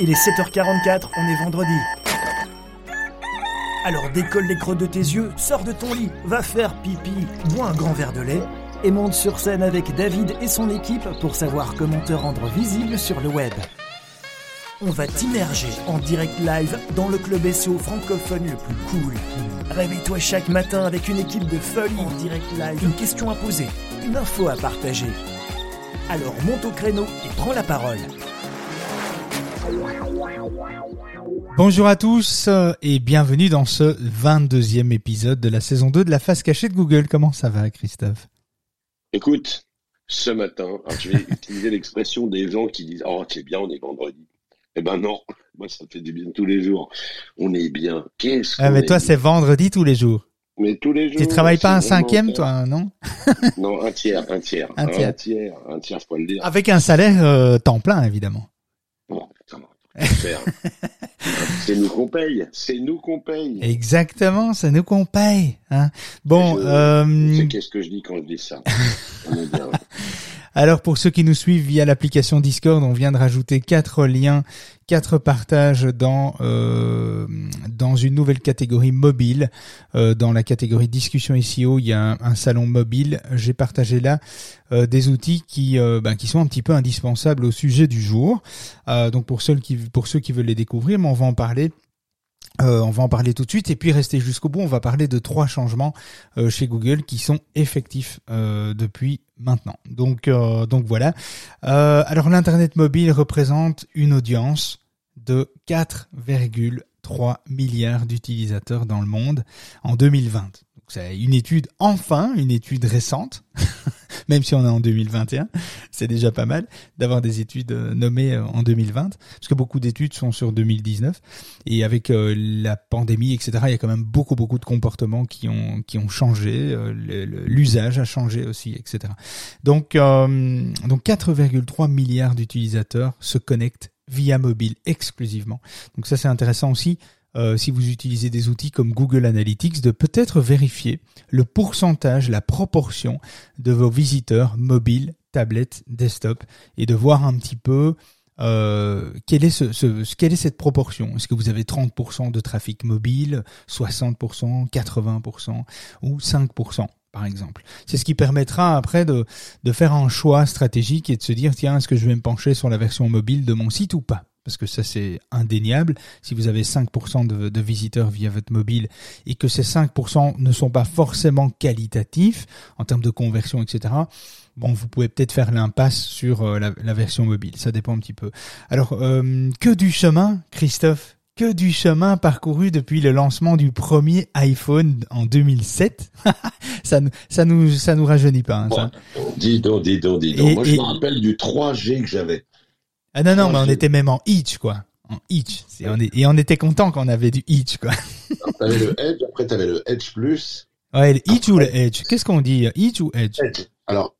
Il est 7h44, on est vendredi. Alors décolle les crottes de tes yeux, sors de ton lit, va faire pipi, bois un grand verre de lait et monte sur scène avec David et son équipe pour savoir comment te rendre visible sur le web. On va t'immerger en direct live dans le club SEO francophone le plus cool. Réveille-toi chaque matin avec une équipe de folie en direct live, une question à poser, une info à partager. Alors monte au créneau et prends la parole. Bonjour à tous euh, et bienvenue dans ce 22e épisode de la saison 2 de la face cachée de Google. Comment ça va Christophe? Écoute, ce matin, alors je vais utiliser l'expression des gens qui disent Oh, c'est bien, on est vendredi. Eh ben non, moi ça me fait du bien tous les jours. On est bien. Qu'est-ce Ah mais toi c'est vendredi tous les jours. Mais tous les jours. Tu travailles pas un cinquième toi, non? Non, un tiers, un tiers. Un tiers. Un tiers, un tiers, faut le dire. Avec un salaire euh, temps plein évidemment. Bon, c'est nous qu'on paye. C'est nous qu'on paye. Exactement, c'est nous qu'on paye. Hein. Bon, Je- euh, C'est qu'est-ce que je dis quand je dis ça. Alors pour ceux qui nous suivent via l'application Discord, on vient de rajouter quatre liens, quatre partages dans euh, dans une nouvelle catégorie mobile. Euh, dans la catégorie discussion SEO, il y a un, salon mobile. J'ai partagé là euh, des outils qui ben, qui sont un petit peu indispensables au sujet du jour. Donc pour ceux qui pour ceux qui veulent les découvrir, mais on va en parler. Euh, on va en parler tout de suite et puis rester jusqu'au bout. On va parler de trois changements euh, chez Google qui sont effectifs euh, depuis maintenant. Donc, donc voilà. Alors l'internet mobile représente une audience de 4,3 milliards d'utilisateurs dans le monde en 2020. Donc c'est une étude, enfin une étude récente, même si on est en 2021, c'est déjà pas mal d'avoir des études euh, nommées euh, en 2020, parce que beaucoup d'études sont sur 2019. Et avec euh, la pandémie, etc., il y a quand même beaucoup, beaucoup de comportements qui ont, qui ont changé. L'usage a changé aussi, etc. Donc, donc 4,3 milliards d'utilisateurs se connectent via mobile exclusivement. Donc ça, c'est intéressant aussi. Euh, si vous utilisez des outils comme Google Analytics, de peut-être vérifier le pourcentage, la proportion de vos visiteurs mobiles, tablettes, desktop, et de voir un petit peu euh, quelle est cette proportion? Est-ce que vous avez 30% de trafic mobile, 60%, 80% ou 5% par exemple? C'est ce qui permettra après de, de faire un choix stratégique et de se dire tiens est-ce que je vais me pencher sur la version mobile de mon site ou pas? Parce que ça c'est indéniable. Si vous avez 5% de, de visiteurs via votre mobile et que ces 5% ne sont pas forcément qualitatifs en termes de conversion, etc., bon, vous pouvez peut-être faire l'impasse sur euh, la, la version mobile. Ça dépend un petit peu. Alors, euh, que du chemin, Christophe? Que du chemin parcouru depuis le lancement du premier iPhone en 2007. ça, nous- ça nous, ça nous rajeunit pas. hein, ça. Dis donc, dis donc, dis donc. Et- Moi, je me rappelle du 3G que j'avais. Ah non non, mais on était même en itch quoi. En itch. On est- et on était content qu'on avait du itch quoi. T'avais le Edge, après t'avais le Edge Plus. Ouais, le itch ou le edge? Qu'est-ce qu'on dit, itch ou edge? Edge. Alors,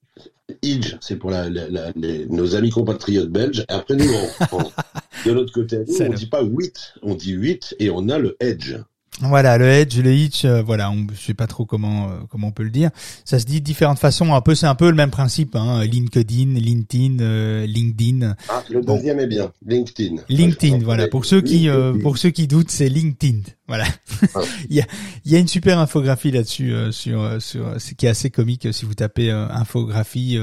Edge, c'est pour la, la- la- les- nos amis compatriotes belges. Et après, nous, on- on- de l'autre côté, nous, on Salaud. dit pas 8, on dit 8 et on a le Edge. Voilà, le edge, le hitch, euh, voilà, on, je sais pas trop comment euh, comment on peut le dire. Ça se dit de différentes façons. Un peu, c'est un peu le même principe. Hein, LinkedIn, LinkedIn, euh, LinkedIn, Ah, le Bon. deuxième est bien. LinkedIn. LinkedIn. Ouais, Voilà, pour ceux qui euh, pour ceux qui doutent, c'est LinkedIn. Voilà. Ah. il y a il y a une super infographie là-dessus euh, sur euh, sur qui est assez comique si vous tapez euh, infographie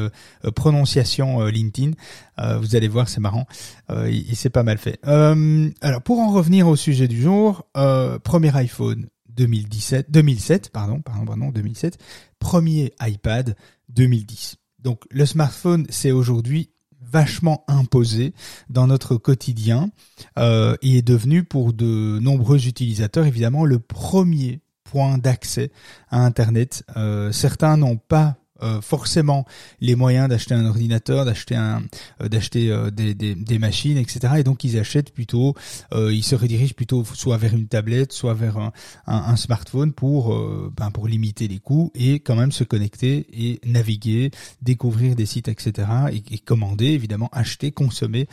prononciation euh, LinkedIn, euh, vous allez voir, c'est marrant euh, et, et c'est pas mal fait. Euh, alors pour en revenir au sujet du jour, euh, premier iPhone 2017, 2007, pardon, pardon, pardon, 2007, premier iPad 2010. Donc le smartphone, c'est aujourd'hui vachement imposé dans notre quotidien euh, et est devenu pour de nombreux utilisateurs évidemment le premier point d'accès à Internet. Euh, certains n'ont pas euh, forcément les moyens d'acheter un ordinateur, d'acheter un, euh, d'acheter euh, des, des, machines, etc. Et donc ils achètent plutôt, ils se redirigent plutôt soit vers une tablette, soit vers un, smartphone pour, ben, pour limiter les coûts et quand même se connecter et naviguer, découvrir des sites, etc. Et, commander, évidemment, acheter, consommer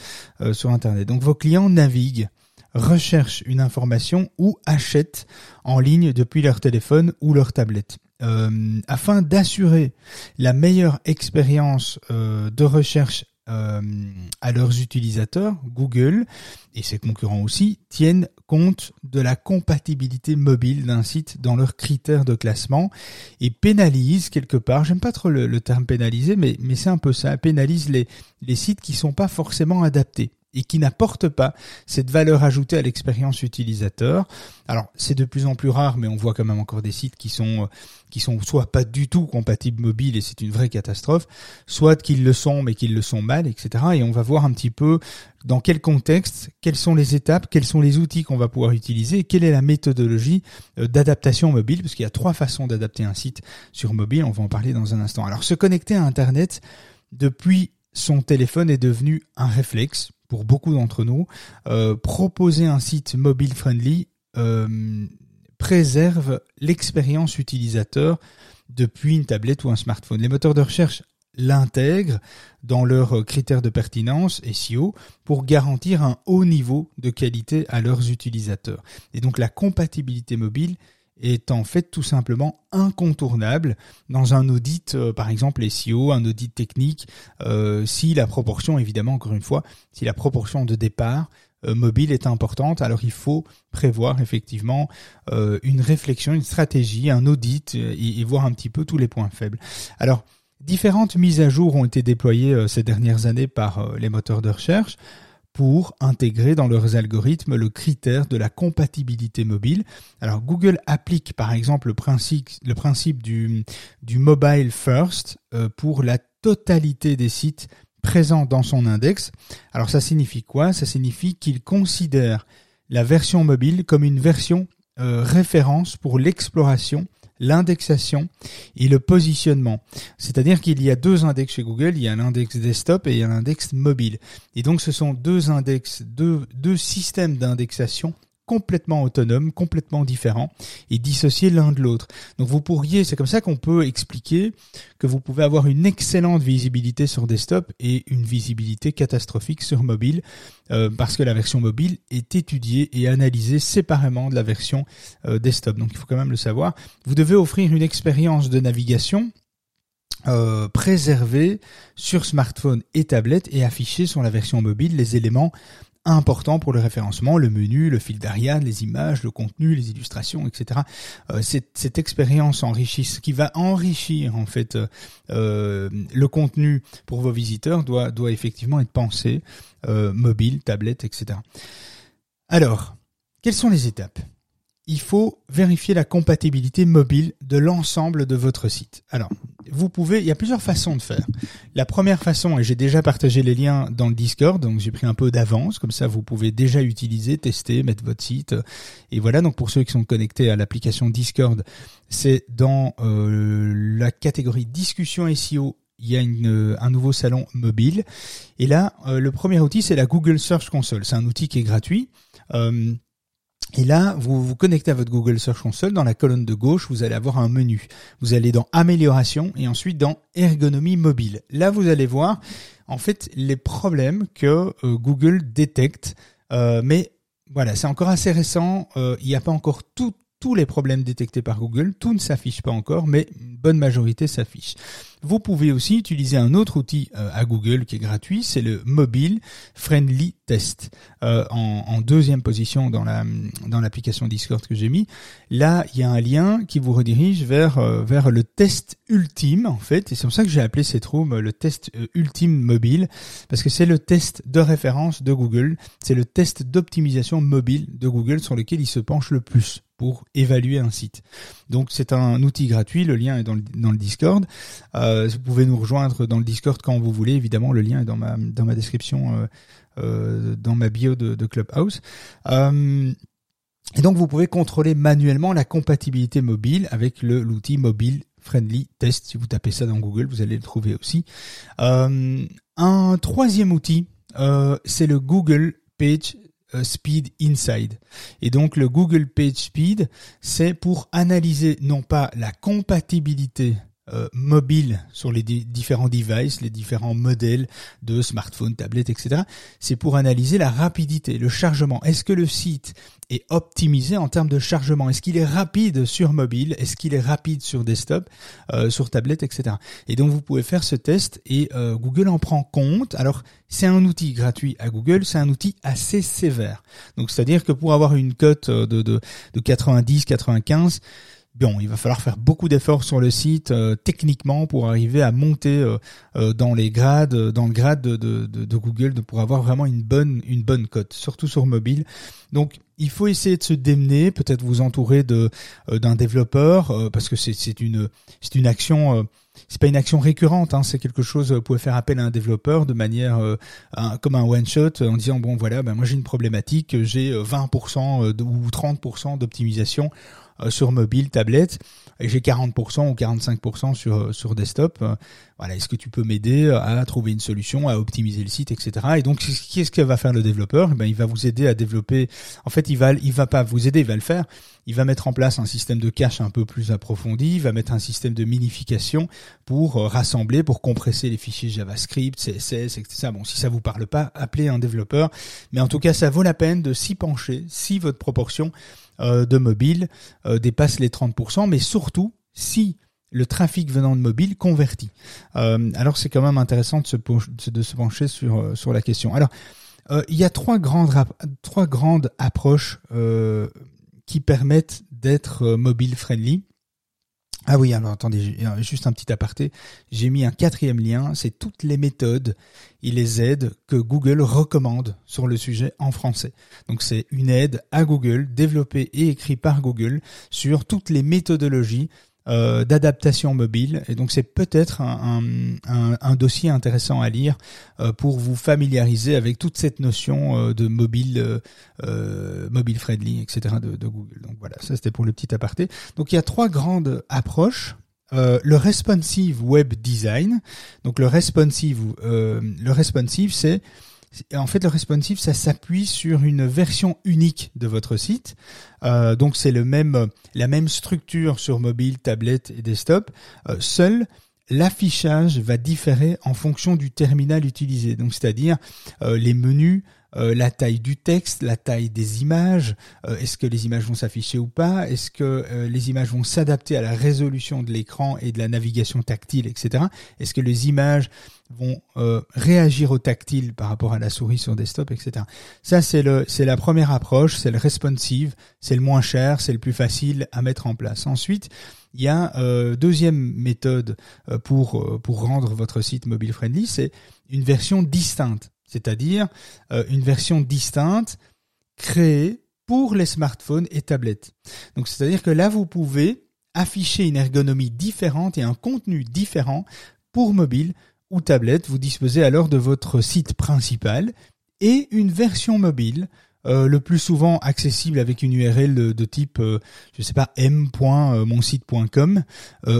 sur Internet. Donc vos clients naviguent recherchent une information ou achètent en ligne depuis leur téléphone ou leur tablette. Euh, afin d'assurer la meilleure expérience euh, de recherche euh, à leurs utilisateurs, Google et ses concurrents aussi, tiennent compte de la compatibilité mobile d'un site dans leurs critères de classement et pénalisent quelque part, j'aime pas trop le, terme pénaliser, mais, c'est un peu ça, pénalise les, sites qui sont pas forcément adaptés et qui n'apportent pas cette valeur ajoutée à l'expérience utilisateur. Alors c'est de plus en plus rare, mais on voit quand même encore des sites qui sont euh, qui sont soit pas du tout compatibles mobile et c'est une vraie catastrophe, soit qu'ils le sont mais qu'ils le sont mal, etc. Et on va voir un petit peu dans quel contexte, quelles sont les étapes, quels sont les outils qu'on va pouvoir utiliser, quelle est la méthodologie euh, d'adaptation mobile, parce qu'il y a trois façons d'adapter un site sur mobile. On va en parler dans un instant. Alors se connecter à Internet depuis son téléphone est devenu un réflexe pour beaucoup d'entre nous, euh, proposer un site mobile friendly euh, préserve l'expérience utilisateur depuis une tablette ou un smartphone. Les moteurs de recherche l'intègrent dans leurs critères de pertinence SEO pour garantir un haut niveau de qualité à leurs utilisateurs. Et donc la compatibilité mobile est en fait tout simplement incontournable dans un audit, euh, par exemple SEO, un audit technique, euh, si la proportion, évidemment, encore une fois, si la proportion de départ euh, mobile est importante, alors il faut prévoir effectivement une réflexion, une stratégie, un audit et, et, voir un petit peu tous les points faibles. Alors, différentes mises à jour ont été déployées ces dernières années par les moteurs de recherche pour intégrer dans leurs algorithmes le critère de la compatibilité mobile. Alors Google applique par exemple le principe, du mobile first euh, pour la totalité des sites présents dans son index. Alors ça signifie quoi? Ça signifie qu'il considère la version mobile comme une version euh, référence pour l'exploration l'indexation et le positionnement. C'est-à-dire qu'il y a deux index chez Google, il y a l'index desktop et il y a l'index mobile. Et donc ce sont deux index, deux, deux systèmes d'indexation complètement autonome, complètement différent et dissocié l'un de l'autre. Donc vous pourriez, c'est comme ça qu'on peut expliquer que vous pouvez avoir une excellente visibilité sur desktop et une visibilité catastrophique sur mobile euh, parce que la version mobile est étudiée et analysée séparément de la version euh, desktop. Donc il faut quand même le savoir. Vous devez offrir une expérience de navigation euh, préservée sur smartphone et tablette et afficher sur la version mobile les éléments important pour le référencement, le menu, le fil d'Ariane, les images, le contenu, les illustrations, etc. Euh, cette, cette, expérience enrichisse, qui va enrichir en fait euh, le contenu pour vos visiteurs doit, effectivement être pensé, euh, mobile, tablette, etc. Alors, quelles sont les étapes? Il faut vérifier la compatibilité mobile de l'ensemble de votre site. Alors, vous pouvez, il y a plusieurs façons de faire. La première façon, et j'ai déjà partagé les liens dans le Discord, donc j'ai pris un peu d'avance, comme ça vous pouvez déjà utiliser, tester, mettre votre site. Et voilà, donc pour ceux qui sont connectés à l'application Discord, c'est dans euh, la catégorie discussion SEO il y a une, un nouveau salon mobile. Et là, euh, le premier outil, c'est la Google Search Console. C'est un outil qui est gratuit. Euh, et là, vous vous connectez à votre Google Search Console. Dans la colonne de gauche, vous allez avoir un menu. Vous allez dans Amélioration et ensuite dans Ergonomie mobile. Là, vous allez voir en fait les problèmes que euh, Google détecte. Euh, mais voilà, c'est encore assez récent. Euh, il n'y a pas encore tous les problèmes détectés par Google. Tout ne s'affiche pas encore, mais une bonne majorité s'affiche. Vous pouvez aussi utiliser un autre outil euh, à Google qui est gratuit, c'est le Mobile Friendly Test. Euh, en, deuxième position dans la dans l'application Discord que j'ai mis, là il y a un lien qui vous redirige vers euh, vers le test ultime en fait, et c'est pour ça que j'ai appelé cette room le test ultime mobile parce que c'est le test de référence de Google, c'est le test d'optimisation mobile de Google sur lequel il se penche le plus pour évaluer un site. Donc c'est un outil gratuit, le lien est dans le, dans le Discord. Vous pouvez nous rejoindre dans le Discord quand vous voulez, évidemment le lien est dans ma, dans ma description, euh, euh, dans ma bio de, Clubhouse. et donc vous pouvez contrôler manuellement la compatibilité mobile avec l'outil mobile friendly test. Si vous tapez ça dans Google, vous allez le trouver aussi. un troisième outil, c'est le Google Page euh, Speed Inside. Et donc le Google Page Speed, c'est pour analyser non pas la compatibilité euh, mobile sur les différents devices, les différents modèles de smartphones, tablettes, etc. C'est pour analyser la rapidité, le chargement. Est-ce que le site est optimisé en termes de chargement? Est-ce qu'il est rapide sur mobile? Est-ce qu'il est rapide sur desktop, euh, sur tablette, etc. Et donc vous pouvez faire ce test et euh, Google en prend compte. Alors c'est un outil gratuit à Google, c'est un outil assez sévère. Donc c'est-à-dire que pour avoir une cote de, de, de 90, 95, Bon, il va falloir faire beaucoup d'efforts sur le site euh, techniquement pour arriver à monter euh, euh, dans les grades, dans le grade de, de, de, Google, pour avoir vraiment une bonne une bonne cote, surtout sur mobile. Donc, il faut essayer de se démener, peut-être vous entourer de d'un développeur, parce que c'est une c'est une action. c'est pas une action récurrente, hein, c'est quelque chose. Vous pouvez faire appel à un développeur de manière comme un one shot en disant bon voilà, ben moi j'ai une problématique, j'ai 20% ou 30% d'optimisation euh, sur mobile, tablette, et j'ai 40% ou 45% sur euh, sur desktop. Euh, voilà, est-ce que tu peux m'aider à trouver une solution, à optimiser le site, etc. Et donc, qu'est-ce que va faire le développeur? Eh ben, il va vous aider à développer. En fait, il va il va pas vous aider, il va le faire. Il va mettre en place un système de cache un peu plus approfondi. Il va mettre un système de minification pour rassembler, pour compresser les fichiers JavaScript, CSS, etc. Bon, si ça vous parle pas, appelez un développeur. Mais en tout cas, ça vaut la peine de s'y pencher si votre proportion euh, de mobile euh, dépasse les 30%, mais surtout si le trafic venant de mobile convertit. Euh, alors c'est quand même intéressant de se, de se pencher sur, sur la question. Alors il y a trois grandes, trois grandes approches qui permettent d'être mobile friendly. Ah oui, alors attendez, juste un petit aparté. J'ai mis un quatrième lien, c'est toutes les méthodes et les aides que Google recommande sur le sujet en français. Donc c'est une aide à Google, développée et écrite par Google, sur toutes les méthodologies euh, d'adaptation mobile. Et donc c'est peut-être un, un, dossier intéressant à lire euh, pour vous familiariser avec toute cette notion euh, de mobile, mobile friendly, etc. De, de, Google. Donc voilà, ça c'était pour le petit aparté. Donc il y a trois grandes approches. le responsive web design. Donc le responsive, le responsive, c'est en fait, le responsive, ça s'appuie sur une version unique de votre site. Euh, donc, c'est le même, la même structure sur mobile, tablette et desktop. Euh, seul, l'affichage va différer en fonction du terminal utilisé. Donc, c'est-à-dire euh, les menus, euh, la taille du texte, la taille des images, euh, est-ce que les images vont s'afficher ou pas, est-ce que euh, les images vont s'adapter à la résolution de l'écran et de la navigation tactile, etc. Est-ce que les images vont réagir au tactile par rapport à la souris sur desktop, etc. Ça c'est le c'est la première approche, c'est le responsive, c'est le moins cher, c'est le plus facile à mettre en place. Ensuite, il y a euh, deuxième méthode pour pour rendre votre site mobile friendly, c'est une version distincte c'est-à-dire euh, une version distincte créée pour les smartphones et tablettes. Donc c'est-à-dire que là, vous pouvez afficher une ergonomie différente et un contenu différent pour mobile ou tablette. Vous disposez alors de votre site principal et une version mobile euh, le plus souvent accessible avec une URL de, type, euh, je sais pas, m.monsite.com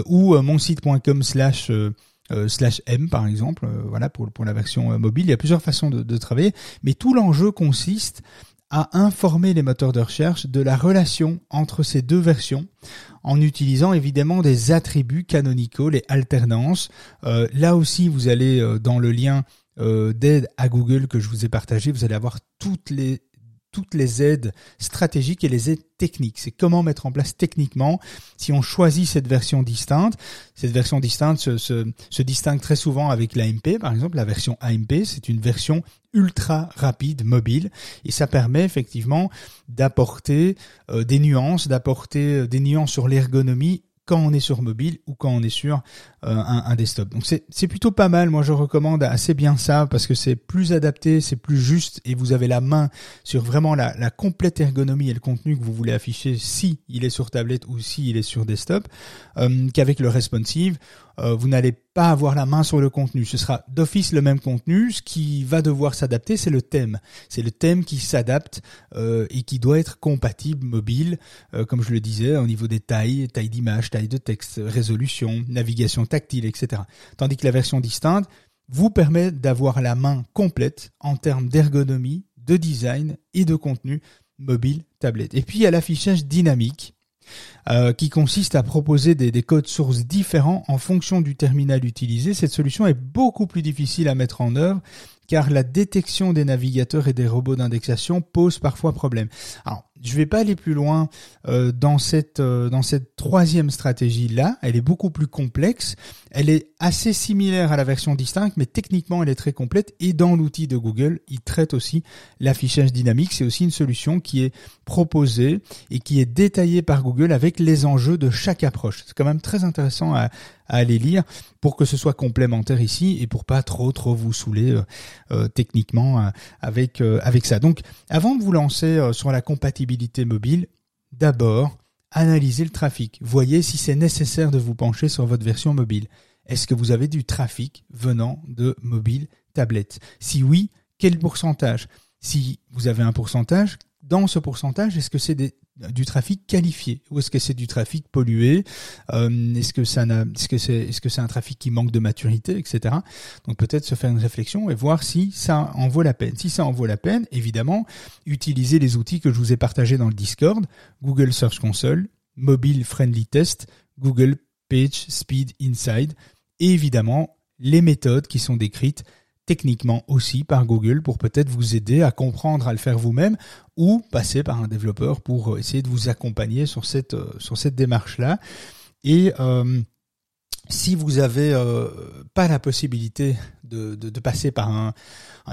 ou monsite.com slash euh, slash M par exemple, euh, voilà pour, pour la version euh, mobile. Il y a plusieurs façons de, de travailler, mais tout l'enjeu consiste à informer les moteurs de recherche de la relation entre ces deux versions en utilisant évidemment des attributs canonicaux, les alternances. là aussi, vous allez dans le lien d'aide à Google que je vous ai partagé, vous allez avoir toutes les toutes les aides stratégiques et les aides techniques. C'est comment mettre en place techniquement si on choisit cette version distincte. Cette version distincte se, se, distingue très souvent avec l'AMP, par exemple. La version AMP, c'est une version ultra rapide mobile et ça permet effectivement d'apporter euh, des nuances, d'apporter euh, des nuances sur l'ergonomie quand on est sur mobile ou quand on est sur euh, un, desktop. Donc c'est plutôt pas mal. Moi je recommande assez bien ça parce que c'est plus adapté, c'est plus juste et vous avez la main sur vraiment la, la, complète ergonomie et le contenu que vous voulez afficher si il est sur tablette ou si il est sur desktop euh, qu'avec le responsive. Euh, vous n'allez pas avoir la main sur le contenu. Ce sera d'office le même contenu. Ce qui va devoir s'adapter, c'est le thème. C'est le thème qui s'adapte euh, et qui doit être compatible mobile, euh, comme je le disais, au niveau des tailles, taille d'image, taille de texte, résolution, navigation tactile, etc. Tandis que la version distincte vous permet d'avoir la main complète en termes d'ergonomie, de design et de contenu mobile, tablette. Et puis il y a l'affichage dynamique euh, qui consiste à proposer des, des, codes sources différents en fonction du terminal utilisé. Cette solution est beaucoup plus difficile à mettre en œuvre car la détection des navigateurs et des robots d'indexation pose parfois problème. Alors, je vais pas aller plus loin euh, dans cette euh, dans cette troisième stratégie là. Elle est beaucoup plus complexe. Elle est assez similaire à la version distincte, mais techniquement elle est très complète. Et dans l'outil de Google, il traite aussi l'affichage dynamique. C'est aussi une solution qui est proposée et qui est détaillée par Google avec les enjeux de chaque approche. C'est quand même très intéressant à, aller lire pour que ce soit complémentaire ici et pour pas trop trop vous saouler euh, euh techniquement euh, avec avec ça. Donc avant de vous lancer sur la compatibilité mobile, d'abord, analysez le trafic. Voyez si c'est nécessaire de vous pencher sur votre version mobile. Est-ce que vous avez du trafic venant de mobile tablette? Si oui, quel pourcentage? Si vous avez un pourcentage, dans ce pourcentage, est-ce que c'est des du trafic qualifié ou est-ce que c'est du trafic pollué? Euh, Est-ce que ça est-ce que c'est est-ce que c'est un trafic qui manque de maturité, etc. Donc peut-être se faire une réflexion et voir si ça en vaut la peine. Si ça en vaut la peine, évidemment, utilisez les outils que je vous ai partagés dans le Discord Google Search Console, Mobile Friendly Test, Google Page Speed Inside et évidemment les méthodes qui sont décrites techniquement aussi par Google pour peut-être vous aider à comprendre à le faire vous-même ou passer par un développeur pour euh, essayer de vous accompagner sur cette euh, sur cette démarche là et euh, si vous avez pas la possibilité de, de, passer par un,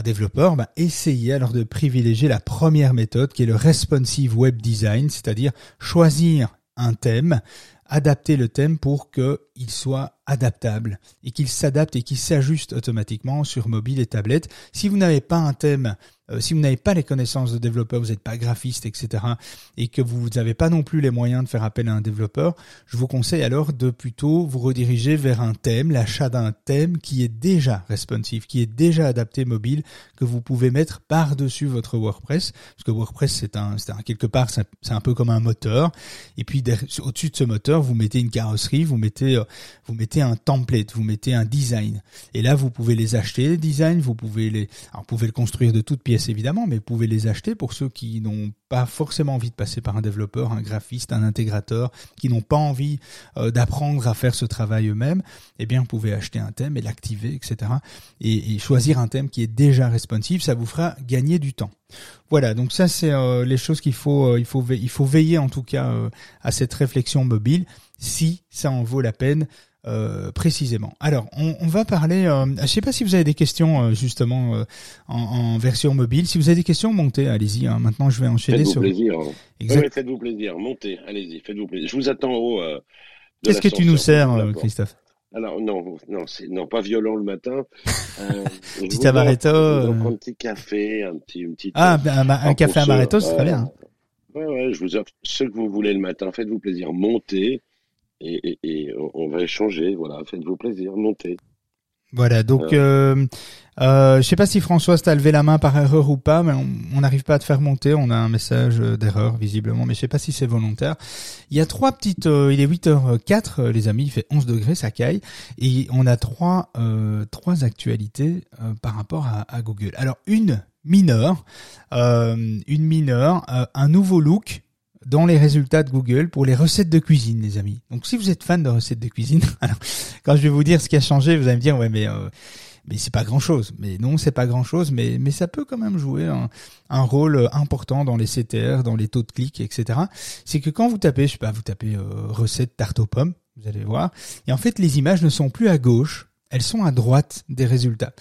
développeur, bah essayez alors de privilégier la première méthode qui est le responsive web design, c'est-à-dire choisir un thème, adapter le thème pour qu'il soit adaptable et qu'il s'adapte et qu'il s'ajuste automatiquement sur mobile et tablette. Si vous n'avez pas un thème euh, si vous n'avez pas les connaissances de développeur, vous n'êtes pas graphiste, etc., et que vous n'avez pas non plus les moyens de faire appel à un développeur, je vous conseille alors de plutôt vous rediriger vers un thème, l'achat d'un thème qui est déjà responsive, qui est déjà adapté mobile, que vous pouvez mettre par-dessus votre WordPress, parce que WordPress c'est un, un quelque part c'est un peu comme un moteur, et puis au-dessus de ce moteur vous mettez une carrosserie, vous mettez euh, vous mettez un template, vous mettez un design, et là vous pouvez les acheter les designs, vous pouvez les, alors vous pouvez le construire de toutes pièces évidemment, mais vous pouvez les acheter pour ceux qui n'ont pas forcément envie de passer par un développeur, un graphiste, un intégrateur, qui n'ont pas envie euh, d'apprendre à faire ce travail eux-mêmes. Eh bien, vous pouvez acheter un thème et l'activer, etc. Et, choisir un thème qui est déjà responsive, ça vous fera gagner du temps. Voilà, donc ça c'est euh, les choses qu'il faut, euh, il faut, il faut veiller en tout cas à cette réflexion mobile si ça en vaut la peine. Euh, précisément. Alors, on, on va parler. Euh, je ne sais pas si vous avez des questions euh, justement en, en, version mobile. Si vous avez des questions, montez. Allez-y. Hein. Maintenant, je vais enchaîner faites-vous sur. Plaisir. Exact... faites-vous plaisir. Montez. Allez-y. Faites-vous plaisir. Je vous attends en haut. Qu'est-ce que tu nous sers, Christophe? Alors non, non, c'est non pas violent le matin. Euh, petit amaretto. Un petit café, un petit, une petite. Ah, ben, un, café amaretto, c'est très bien. Ouais, ouais, je vous offre ce que vous voulez le matin. Faites-vous plaisir, montez et, on va échanger. Voilà, faites-vous plaisir, montez. Voilà, donc euh, euh, euh, je sais pas si Françoise t'a levé la main par erreur ou pas, mais on n'arrive pas à te faire monter. On a un message d'erreur visiblement, mais je sais pas si c'est volontaire. Il y a trois petites. il est 8h04, les amis. Il fait 11 degrés, ça caille, et on a trois trois actualités par rapport à, à, Google. Alors une mineure, une mineure, un nouveau look dans les résultats de Google pour les recettes de cuisine, les amis. Donc si vous êtes fan de recettes de cuisine, quand je vais vous dire ce qui a changé, vous allez me dire ouais mais euh, mais c'est pas grand chose. Mais non, c'est pas grand chose, mais mais ça peut quand même jouer un, un, rôle important dans les CTR, dans les taux de clic, etc. C'est que quand vous tapez, je sais pas, vous tapez euh, recette tarte aux pommes, vous allez voir, et en fait les images ne sont plus à gauche, elles sont à droite des résultats.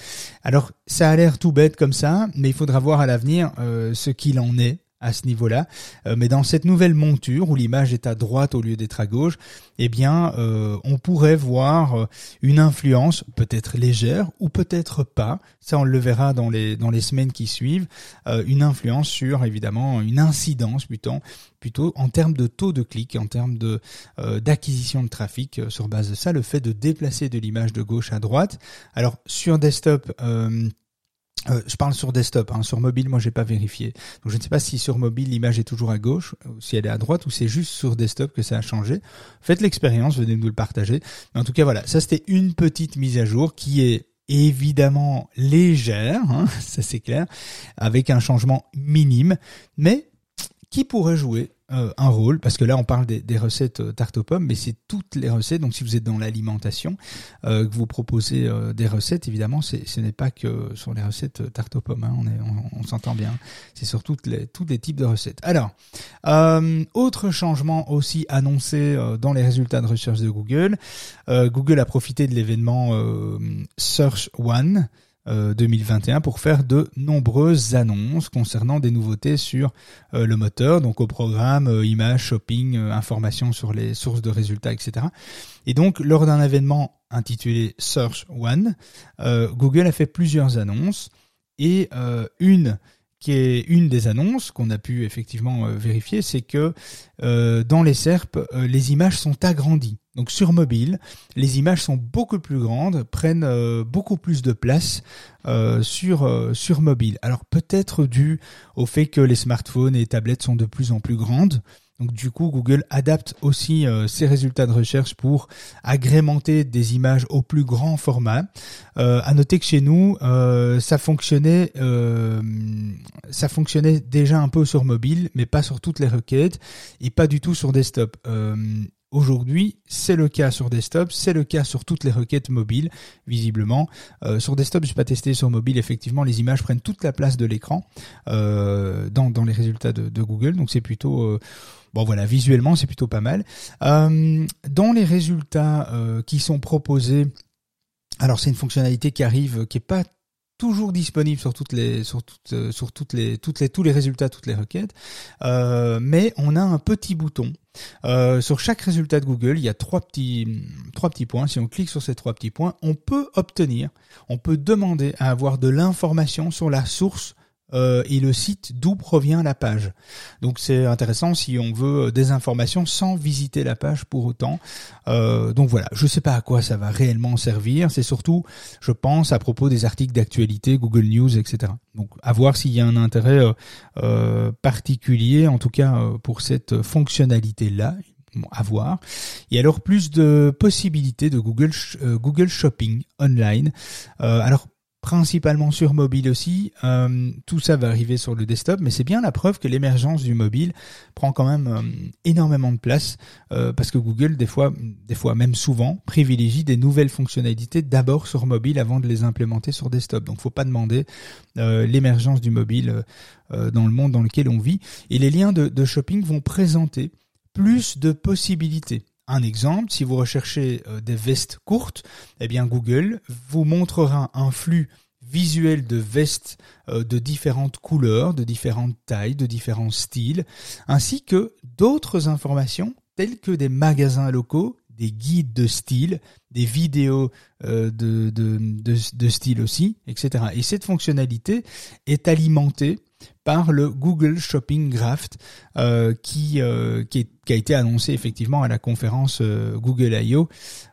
Alors ça a l'air tout bête comme ça, mais il faudra voir à l'avenir euh, ce qu'il en est à ce niveau-là. Euh, mais dans cette nouvelle monture où l'image est à droite au lieu d'être à gauche, eh bien, euh, on pourrait voir euh, une influence peut-être légère ou peut-être pas. Ça, on le verra dans les dans les semaines qui suivent. une influence sur évidemment une incidence plutôt plutôt en termes de taux de clic, en termes de d'acquisition de trafic sur base de ça, le fait de déplacer de l'image de gauche à droite. Alors sur desktop. Euh, je parle sur desktop, hein. sur mobile, moi j'ai pas vérifié. Donc je ne sais pas si sur mobile l'image est toujours à gauche, ou si elle est à droite, ou c'est juste sur desktop que ça a changé. Faites l'expérience, venez nous le partager. Mais en tout cas voilà, ça c'était une petite mise à jour qui est évidemment légère, hein, ça c'est clair, avec un changement minime, mais qui pourrait jouer euh, un rôle, parce que là on parle des, recettes euh, tarte aux pommes, mais c'est toutes les recettes. Donc si vous êtes dans l'alimentation, euh, que vous proposez des recettes, évidemment, ce n'est pas que sur les recettes tarte aux pommes. Hein, on, on s'entend bien. C'est sur toutes les, tous les types de recettes. Alors, autre changement aussi annoncé dans les résultats de recherche de Google. Google a profité de l'événement Search One. 2021 euh, pour faire de nombreuses annonces concernant des nouveautés sur euh, le moteur, donc au programme, euh, images, shopping, informations sur les sources de résultats, etc. Et donc, lors d'un événement intitulé Search One, Google a fait plusieurs annonces et une qui est une des annonces qu'on a pu effectivement vérifier, c'est que dans les SERP, les images sont agrandies. Donc sur mobile, les images sont beaucoup plus grandes, prennent euh, beaucoup plus de place euh, sur euh, sur mobile. Alors peut-être dû au fait que les smartphones et tablettes sont de plus en plus grandes. Donc du coup, Google adapte aussi ses résultats de recherche pour agrémenter des images au plus grand format. Euh, à noter que chez nous, ça fonctionnait, ça fonctionnait déjà un peu sur mobile, mais pas sur toutes les requêtes et pas du tout sur desktop. Aujourd'hui, c'est le cas sur desktop, c'est le cas sur toutes les requêtes mobiles, visiblement. Euh, sur desktop, je n'ai pas testé sur mobile, effectivement, les images prennent toute la place de l'écran euh, dans, dans, les résultats de, de Google, donc c'est plutôt... Euh, bon voilà, visuellement, c'est plutôt pas mal. Euh, dans les résultats euh, qui sont proposés, alors c'est une fonctionnalité qui arrive, qui est pas toujours disponible sur toutes les sur toutes euh, sur toutes les toutes les tous les résultats toutes les requêtes. Euh, mais on a un petit bouton. Euh, sur chaque résultat de Google il y a trois petits trois petits points. Si on clique sur ces trois petits points on peut obtenir on peut demander à avoir de l'information sur la source euh, et le site d'où provient la page. Donc c'est intéressant si on veut des informations sans visiter la page pour autant. Euh, donc voilà, je sais pas à quoi ça va réellement servir. C'est surtout, je pense, à propos des articles d'actualité, Google News, etc. Donc à voir s'il y a un intérêt euh, particulier, en tout cas pour cette fonctionnalité là. à voir. Et alors plus de possibilités de Google Google Shopping online. alors principalement sur mobile aussi. Euh, tout ça va arriver sur le desktop, mais c'est bien la preuve que l'émergence du mobile prend quand même euh, énormément de place euh, parce que Google, des fois, des fois même souvent, privilégie des nouvelles fonctionnalités d'abord sur mobile avant de les implémenter sur desktop. Donc, faut pas demander l'émergence du mobile dans le monde dans lequel on vit. Et les liens de, de shopping vont présenter plus de possibilités. Un exemple, si vous recherchez euh, des vestes courtes, eh Google vous montrera un flux visuel de vestes euh, de différentes couleurs, de différentes tailles, de différents styles, ainsi que d'autres informations telles que des magasins locaux, des guides de style, des vidéos euh, de, style aussi, etc. Et cette fonctionnalité est alimentée par le Google Shopping Graph euh, qui, euh, qui, a été annoncé effectivement à la conférence euh, Google I.O.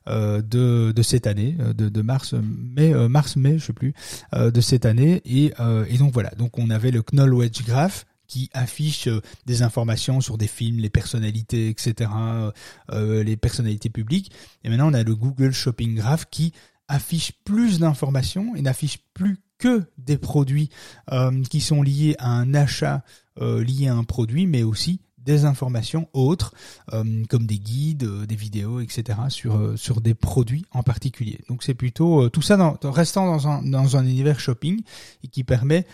de, de cette année, de, mars, mai, mars, mai, je sais plus, de cette année. Et, et donc voilà, donc on avait le Knowledge Graph qui affiche des informations sur des films, les personnalités, etc., les personnalités publiques. Et maintenant, on a le Google Shopping Graph qui affiche plus d'informations et n'affiche plus que des produits euh, qui sont liés à un achat euh, lié à un produit, mais aussi des informations autres, euh, comme des guides, des vidéos, etc., sur, des produits en particulier. Donc c'est plutôt tout ça restant dans un, univers shopping qui permet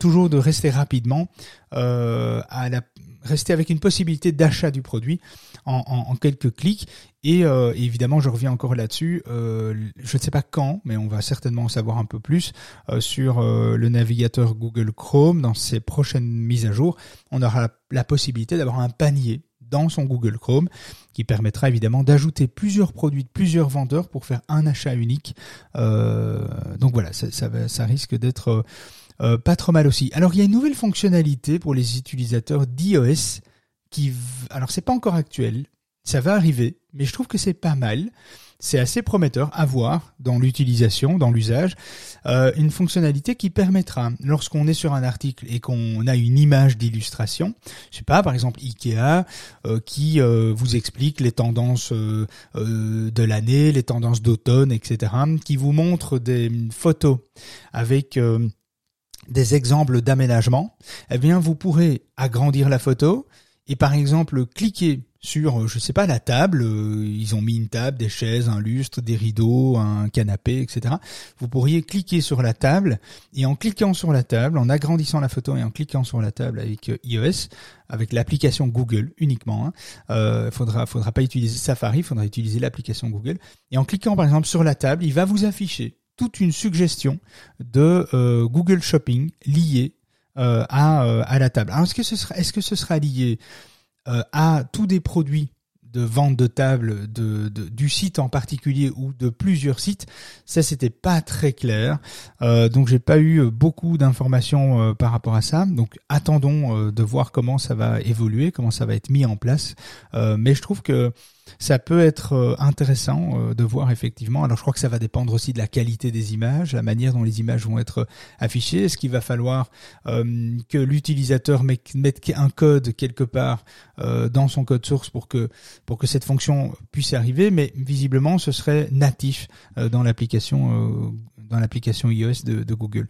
toujours de rester rapidement à la rester avec une possibilité d'achat du produit en, quelques clics. Et euh, évidemment, je reviens encore là-dessus. Euh, je ne sais pas quand, mais on va certainement en savoir un peu plus euh, sur le navigateur Google Chrome. Dans ses prochaines mises à jour, on aura la, possibilité d'avoir un panier dans son Google Chrome qui permettra évidemment d'ajouter plusieurs produits de plusieurs vendeurs pour faire un achat unique. donc voilà, ça risque d'être euh, pas trop mal aussi. Alors il y a une nouvelle fonctionnalité pour les utilisateurs d'iOS qui, alors c'est pas encore actuel, ça va arriver, mais je trouve que c'est pas mal. C'est assez prometteur à voir dans l'utilisation, dans l'usage, euh, une fonctionnalité qui permettra, lorsqu'on est sur un article et qu'on a une image d'illustration, je sais pas, par exemple Ikea, euh, qui vous explique les tendances de l'année, les tendances d'automne, etc., qui vous montre des photos avec des exemples d'aménagement, eh bien vous pourrez agrandir la photo et par exemple cliquer sur, euh, je sais pas, la table, euh, ils ont mis une table, des chaises, un lustre, des rideaux, un canapé, etc. Vous pourriez cliquer sur la table et en cliquant sur la table, en agrandissant la photo et en cliquant sur la table avec euh, iOS, avec l'application Google uniquement, hein, euh, faudra, faudra pas utiliser Safari, faudra utiliser l'application Google. Et en cliquant par exemple sur la table, il va vous afficher toute une suggestion de Google Shopping liée à, à la table. Alors est-ce que ce sera, est-ce que ce sera lié euh, à tous des produits de vente de table de, du site en particulier ou de plusieurs sites, ça c'était pas très clair. Euh, donc j'ai pas eu beaucoup d'informations euh, par rapport à ça. Donc attendons euh, de voir comment ça va évoluer, comment ça va être mis en place. mais je trouve que ça peut être euh, intéressant euh, de voir effectivement. Alors je crois que ça va dépendre aussi de la qualité des images, la manière dont les images vont être affichées. Est-ce qu'il va falloir euh, que l'utilisateur mette un code quelque part dans son code source pour que pour que cette fonction puisse arriver Mais visiblement, ce serait natif dans l'application dans l'application iOS de, Google.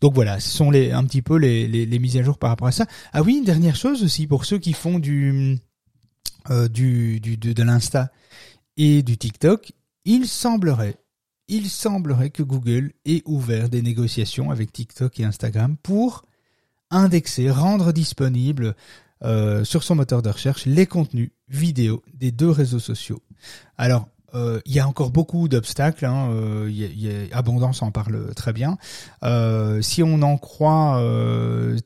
Donc voilà, ce sont les, un petit peu les, les, mises à jour par rapport à ça. Ah oui, une dernière chose aussi pour ceux qui font du euh, du, du, de, de l'Insta et du TikTok, il semblerait, il semblerait que Google ait ouvert des négociations avec TikTok et Instagram pour indexer, rendre disponible euh, sur son moteur de recherche les contenus vidéo des deux réseaux sociaux. Alors, euh, il y a encore beaucoup d'obstacles. Hein, euh, Abondance en parle très bien. Si on en croit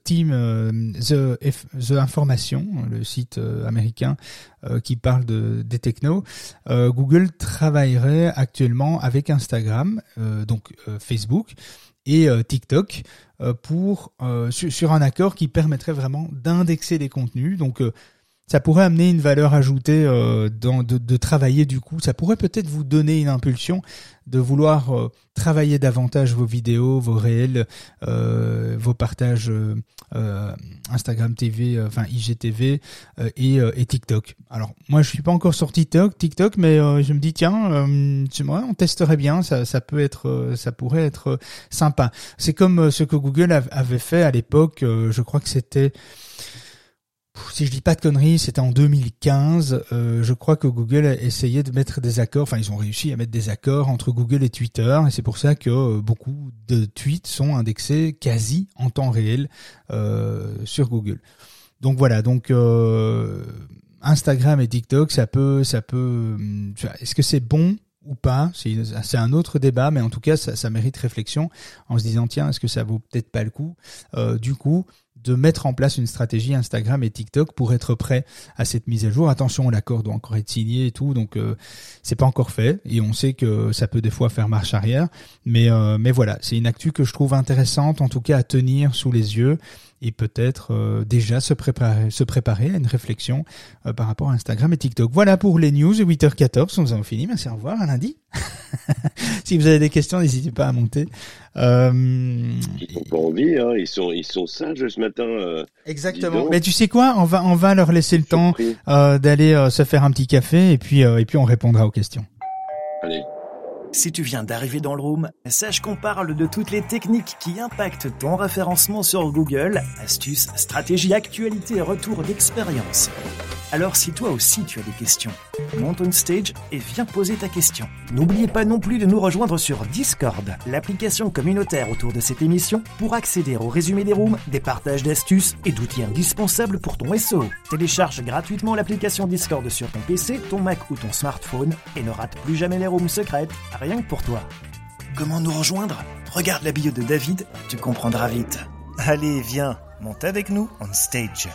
Team The, Information, le site américain qui parle de, des technos, Google travaillerait actuellement avec Instagram, donc Facebook et TikTok pour sur, sur, un accord qui permettrait vraiment d'indexer les contenus. Donc ça pourrait amener une valeur ajoutée euh, dans, de, de, travailler du coup. Ça pourrait peut-être vous donner une impulsion de vouloir euh, travailler davantage vos vidéos, vos réels, euh, vos partages euh, Instagram TV, enfin IGTV et, et, TikTok. Alors moi je suis pas encore sur TikTok, TikTok, mais je me dis tiens, moi on testerait bien, ça, ça peut être, ça pourrait être sympa. C'est comme ce que Google avait fait à l'époque. je crois que c'était si je dis pas de conneries, c'était en 2015. Euh, je crois que Google a essayé de mettre des accords. Enfin, ils ont réussi à mettre des accords entre Google et Twitter, et c'est pour ça que euh, beaucoup de tweets sont indexés quasi en temps réel euh, sur Google. Donc voilà. Donc Instagram et TikTok, ça peut, ça peut. Est-ce que c'est bon ou pas? C'est un autre débat, mais en tout cas, ça, ça, mérite réflexion en se disant tiens, est-ce que ça vaut peut-être pas le coup? Du coup, de mettre en place une stratégie Instagram et TikTok pour être prêt à cette mise à jour. Attention, l'accord doit encore être signé et tout, donc euh, c'est pas encore fait et on sait que ça peut des fois faire marche arrière. Mais euh, mais voilà, c'est une actu que je trouve intéressante, en tout cas à tenir sous les yeux et peut-être euh, déjà se préparer, se préparer à une réflexion euh, par rapport à Instagram et TikTok. Voilà pour les news, 8h14, nous avons fini, merci, au revoir, à lundi. si vous avez des questions, n'hésitez pas à monter. Euh... Ils n'ont pas envie, hein. ils, sont, ils sont sages ce matin. Euh, Exactement. Mais tu sais quoi, on va, on va leur laisser le temps d'aller se faire un petit café et puis, et puis on répondra aux questions. Allez. Si tu viens d'arriver dans le room, sache qu'on parle de toutes les techniques qui impactent ton référencement sur Google, astuces, stratégies, actualités et retours d'expérience. Alors si toi aussi tu as des questions, monte on stage et viens poser ta question. N'oubliez pas non plus de nous rejoindre sur Discord, l'application communautaire autour de cette émission, pour accéder au résumé des rooms, des partages d'astuces et d'outils indispensables pour ton SEO. Télécharge gratuitement l'application Discord sur ton PC, ton Mac ou ton smartphone et ne rate plus jamais les rooms secrètes, rien que pour toi. Comment nous rejoindre? Regarde la bio de David, tu comprendras vite. Allez, viens, monte avec nous on stage.